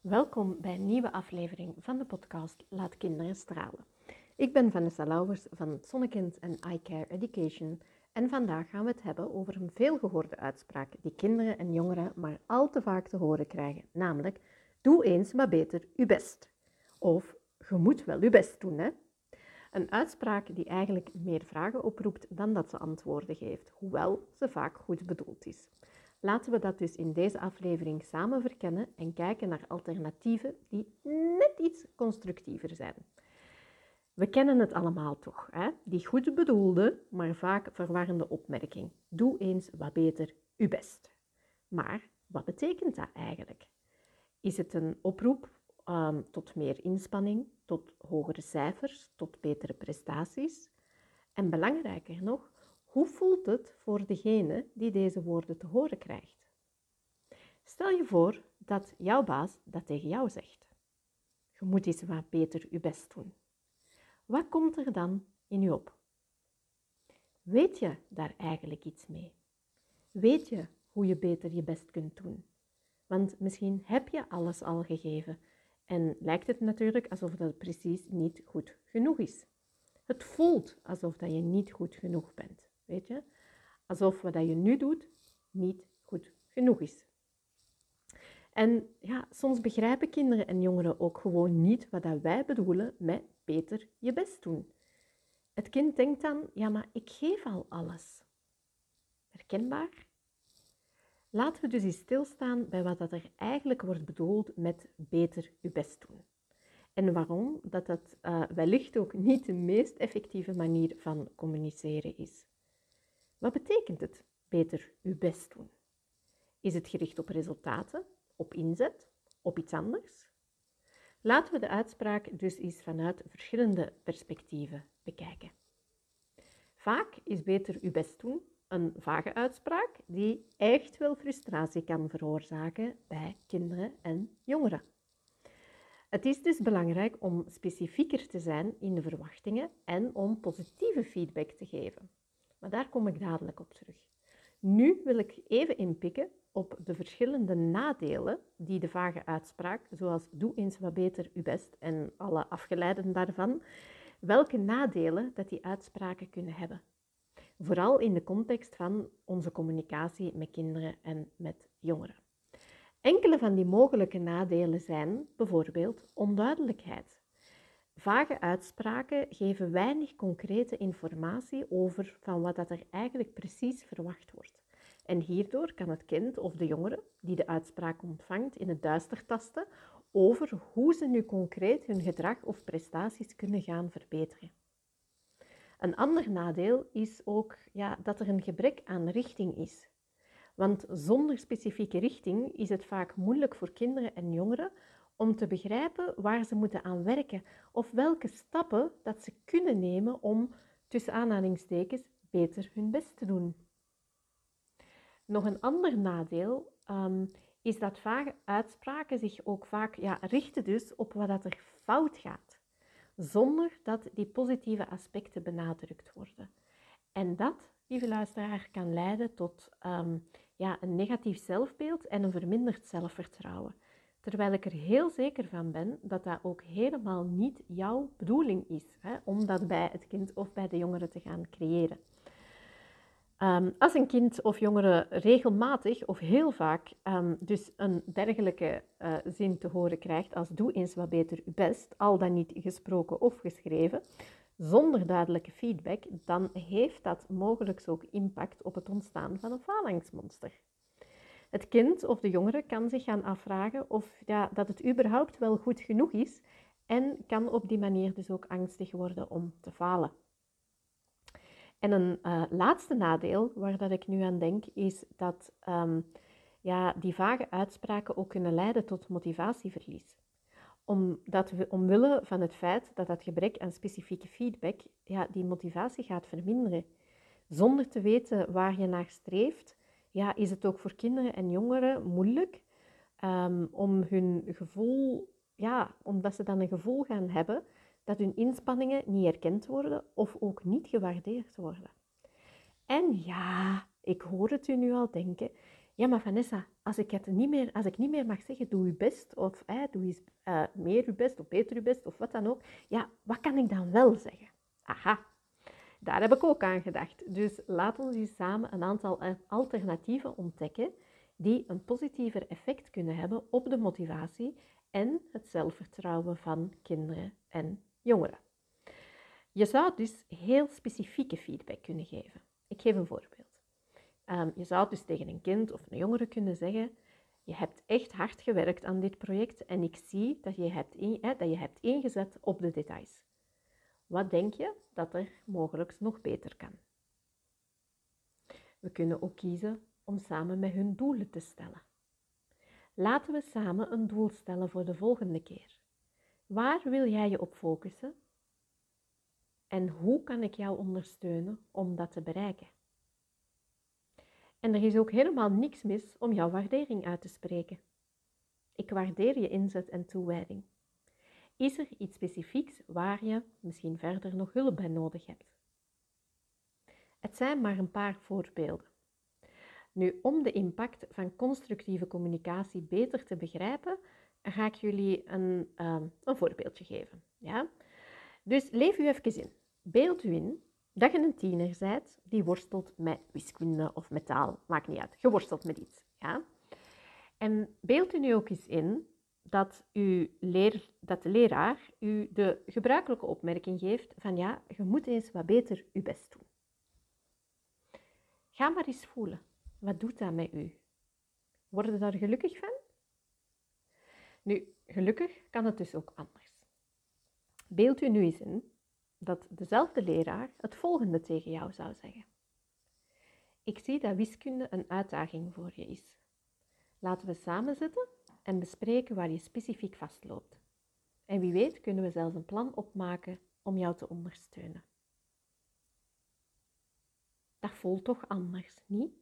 Welkom bij een nieuwe aflevering van de podcast Laat Kinderen Stralen. Ik ben Vanessa Lauwers van Zonnekind en iCare Education en vandaag gaan we het hebben over een veelgehoorde uitspraak die kinderen en jongeren maar al te vaak te horen krijgen, namelijk doe eens maar beter je best. Of je moet wel je best doen, hè? Een uitspraak die eigenlijk meer vragen oproept dan dat ze antwoorden geeft, hoewel ze vaak goed bedoeld is. Laten we dat dus in deze aflevering samen verkennen en kijken naar alternatieven die net iets constructiever zijn. We kennen het allemaal toch, hè? die goed bedoelde, maar vaak verwarrende opmerking. Doe eens wat beter uw best. Maar wat betekent dat eigenlijk? Is het een oproep um, tot meer inspanning, tot hogere cijfers, tot betere prestaties? En belangrijker nog, hoe voelt het voor degene die deze woorden te horen krijgt? Stel je voor dat jouw baas dat tegen jou zegt. Je moet eens wat beter je best doen. Wat komt er dan in je op? Weet je daar eigenlijk iets mee? Weet je hoe je beter je best kunt doen? Want misschien heb je alles al gegeven en lijkt het natuurlijk alsof dat precies niet goed genoeg is. Het voelt alsof dat je niet goed genoeg bent. Weet je? Alsof wat je nu doet niet goed genoeg is. En ja, soms begrijpen kinderen en jongeren ook gewoon niet wat dat wij bedoelen met beter je best doen. Het kind denkt dan, ja, maar ik geef al alles. Herkenbaar? Laten we dus eens stilstaan bij wat dat er eigenlijk wordt bedoeld met beter je best doen. En waarom dat dat uh, wellicht ook niet de meest effectieve manier van communiceren is. Wat betekent het beter uw best doen? Is het gericht op resultaten, op inzet, op iets anders? Laten we de uitspraak dus eens vanuit verschillende perspectieven bekijken. Vaak is beter uw best doen een vage uitspraak die echt wel frustratie kan veroorzaken bij kinderen en jongeren. Het is dus belangrijk om specifieker te zijn in de verwachtingen en om positieve feedback te geven. Maar daar kom ik dadelijk op terug. Nu wil ik even inpikken op de verschillende nadelen die de vage uitspraak, zoals doe eens wat beter uw best en alle afgeleiden daarvan, welke nadelen dat die uitspraken kunnen hebben. Vooral in de context van onze communicatie met kinderen en met jongeren. Enkele van die mogelijke nadelen zijn bijvoorbeeld onduidelijkheid. Vage uitspraken geven weinig concrete informatie over van wat dat er eigenlijk precies verwacht wordt. En hierdoor kan het kind of de jongere die de uitspraak ontvangt in het duister tasten over hoe ze nu concreet hun gedrag of prestaties kunnen gaan verbeteren. Een ander nadeel is ook ja, dat er een gebrek aan richting is. Want zonder specifieke richting is het vaak moeilijk voor kinderen en jongeren om te begrijpen waar ze moeten aan werken of welke stappen dat ze kunnen nemen om tussen aanhalingstekens beter hun best te doen. Nog een ander nadeel ehm, is dat vage uitspraken zich ook vaak ja, richten dus op wat dat er fout gaat, zonder dat die positieve aspecten benadrukt worden. En dat, lieve luisteraar, kan leiden tot ehm, ja, een negatief zelfbeeld en een verminderd zelfvertrouwen. Terwijl ik er heel zeker van ben dat dat ook helemaal niet jouw bedoeling is, hè, om dat bij het kind of bij de jongere te gaan creëren. Ehm, als een kind of jongere regelmatig of heel vaak um, dus een dergelijke uh, zin te horen krijgt als doe eens wat beter je best, al dan niet gesproken of geschreven, zonder duidelijke feedback, dan heeft dat mogelijk ook impact op het ontstaan van een falingsmonster. Het kind of de jongere kan zich gaan afvragen of ja, dat het überhaupt wel goed genoeg is en kan op die manier dus ook angstig worden om te falen. En een uh, laatste nadeel waar dat ik nu aan denk, is dat um, ja, die vage uitspraken ook kunnen leiden tot motivatieverlies. Omdat we, omwille van het feit dat dat gebrek aan specifieke feedback ja, die motivatie gaat verminderen. Zonder te weten waar je naar streeft, ja, is het ook voor kinderen en jongeren moeilijk um, om hun gevoel, ja, omdat ze dan een gevoel gaan hebben dat hun inspanningen niet erkend worden of ook niet gewaardeerd worden. En ja, ik hoor het u nu al denken, Ja, maar Vanessa, als ik, het niet meer, als ik niet meer mag zeggen, doe je best, of eh, doe eens uh, meer je best, of beter je best, of wat dan ook. Ja, wat kan ik dan wel zeggen? Aha, daar heb ik ook aan gedacht. Dus laten we eens samen een aantal alternatieven ontdekken die een positiever effect kunnen hebben op de motivatie en het zelfvertrouwen van kinderen en jongeren. Je zou dus heel specifieke feedback kunnen geven. Ik geef een voorbeeld. Ehm, je zou dus tegen een kind of een jongere kunnen zeggen: Je hebt echt hard gewerkt aan dit project en ik zie dat je hebt ingezet op de details. Wat denk je dat er mogelijk nog beter kan? We kunnen ook kiezen om samen met hun doelen te stellen. Laten we samen een doel stellen voor de volgende keer. Waar wil jij je op focussen? En hoe kan ik jou ondersteunen om dat te bereiken? En er is ook helemaal niks mis om jouw waardering uit te spreken. Ik waardeer je inzet en toewijding. Is er iets specifieks waar je misschien verder nog hulp bij nodig hebt? Het zijn maar een paar voorbeelden. Nu, om de impact van constructieve communicatie beter te begrijpen, ga ik jullie een, uh, een voorbeeldje geven. Ja? Dus leef u even in. Beeld u in dat je een tiener bent die worstelt met wiskunde of met taal, maakt niet uit. Je worstelt met iets. Ja? En beeld u nu ook eens in dat, u leer, dat de leraar u de gebruikelijke opmerking geeft van ja, je moet eens wat beter je best doen. Ga maar eens voelen. Wat doet dat met u? Word je daar gelukkig van? Nu, gelukkig kan het dus ook anders. Beeld u nu eens in dat dezelfde leraar het volgende tegen jou zou zeggen. Ik zie dat wiskunde een uitdaging voor je is. Laten we samen zitten en bespreken waar je specifiek vastloopt. En wie weet kunnen we zelfs een plan opmaken om jou te ondersteunen. Dat voelt toch anders, niet?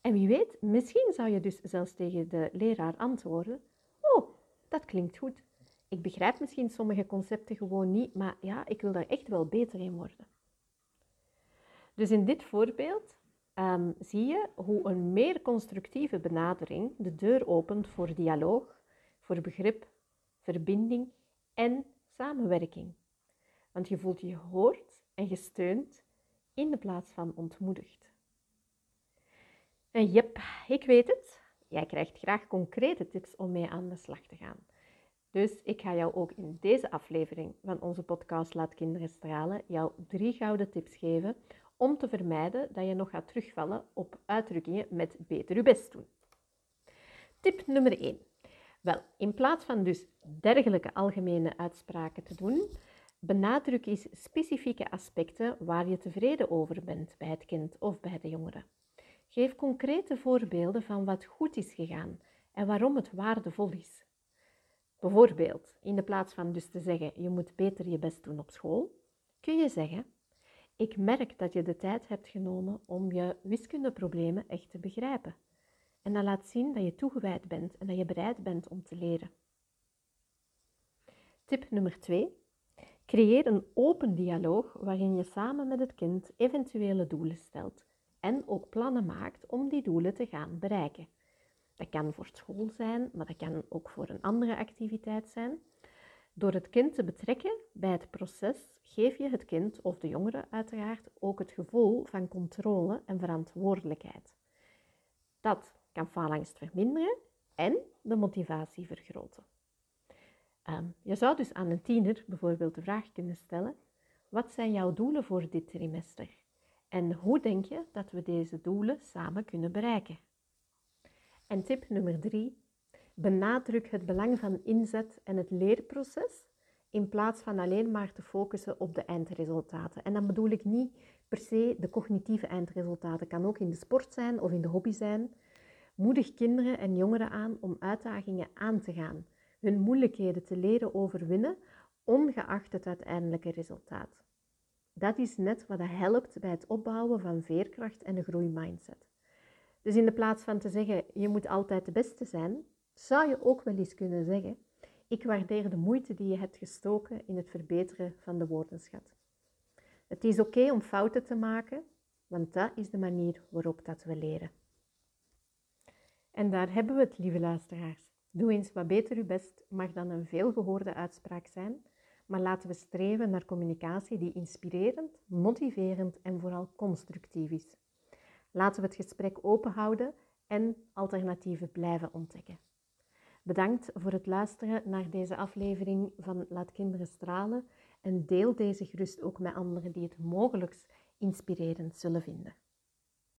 En wie weet, misschien zou je dus zelfs tegen de leraar antwoorden: Oh, dat klinkt goed. Ik begrijp misschien sommige concepten gewoon niet, maar ja, ik wil daar echt wel beter in worden. Dus in dit voorbeeld um, zie je hoe een meer constructieve benadering de deur opent voor dialoog, voor begrip, verbinding en samenwerking. Want je voelt je gehoord en gesteund in de plaats van ontmoedigd. En jep, ik weet het. Jij krijgt graag concrete tips om mee aan de slag te gaan. Dus ik ga jou ook in deze aflevering van onze podcast Laat Kinderen Stralen jou drie gouden tips geven om te vermijden dat je nog gaat terugvallen op uitdrukkingen met beter je best doen. Tip nummer 1. Wel, in plaats van dus dergelijke algemene uitspraken te doen, benadruk eens specifieke aspecten waar je tevreden over bent bij het kind of bij de jongere. Geef concrete voorbeelden van wat goed is gegaan en waarom het waardevol is. Bijvoorbeeld, in de plaats van dus te zeggen je moet beter je best doen op school, kun je zeggen ik merk dat je de tijd hebt genomen om je wiskundeproblemen echt te begrijpen. En dat laat zien dat je toegewijd bent en dat je bereid bent om te leren. Tip nummer 2. Creëer een open dialoog waarin je samen met het kind eventuele doelen stelt en ook plannen maakt om die doelen te gaan bereiken. Dat kan voor school zijn, maar dat kan ook voor een andere activiteit zijn. Door het kind te betrekken bij het proces geef je het kind of de jongere uiteraard ook het gevoel van controle en verantwoordelijkheid. Dat kan faalangst verminderen en de motivatie vergroten. Ehm, je zou dus aan een tiener bijvoorbeeld de vraag kunnen stellen: wat zijn jouw doelen voor dit trimester? En hoe denk je dat we deze doelen samen kunnen bereiken? En tip nummer drie: benadruk het belang van inzet en het leerproces in plaats van alleen maar te focussen op de eindresultaten. En dan bedoel ik niet per se de cognitieve eindresultaten, kan ook in de sport zijn of in de hobby zijn. Moedig kinderen en jongeren aan om uitdagingen aan te gaan, hun moeilijkheden te leren overwinnen, ongeacht het uiteindelijke resultaat. Dat is net wat helpt bij het opbouwen van veerkracht en een groeimindset. Dus in de plaats van te zeggen, je moet altijd de beste zijn, zou je ook wel eens kunnen zeggen, ik waardeer de moeite die je hebt gestoken in het verbeteren van de woordenschat. Het is oké om fouten te maken, want dat is de manier waarop dat we leren. En daar hebben we het, lieve luisteraars. Doe eens wat beter uw best mag dan een veelgehoorde uitspraak zijn, maar laten we streven naar communicatie die inspirerend, motiverend en vooral constructief is. Laten we het gesprek open houden en alternatieven blijven ontdekken. Bedankt voor het luisteren naar deze aflevering van Laat Kinderen Stralen en deel deze gerust ook met anderen die het mogelijk inspirerend zullen vinden.